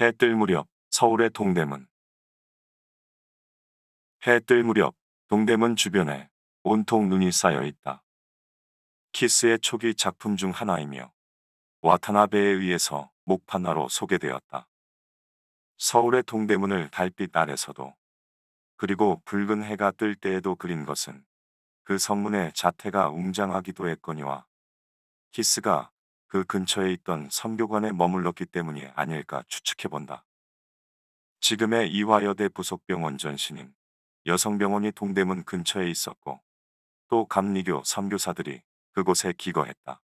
해 뜰 무렵 서울의 동대문 해 뜰 무렵 동대문 주변에 온통 눈이 쌓여 있다. 키스의 초기 작품 중 하나이며 와타나베에 의해서 목판화로 소개되었다. 서울의 동대문을 달빛 아래서도 그리고 붉은 해가 뜰 때에도 그린 것은 그 성문의 자태가 웅장하기도 했거니와 키스가 그 근처에 있던 선교관에 머물렀기 때문이 아닐까 추측해본다. 지금의 이화여대 부속병원 전신인 여성병원이 동대문 근처에 있었고 또 감리교 선교사들이 그곳에 기거했다.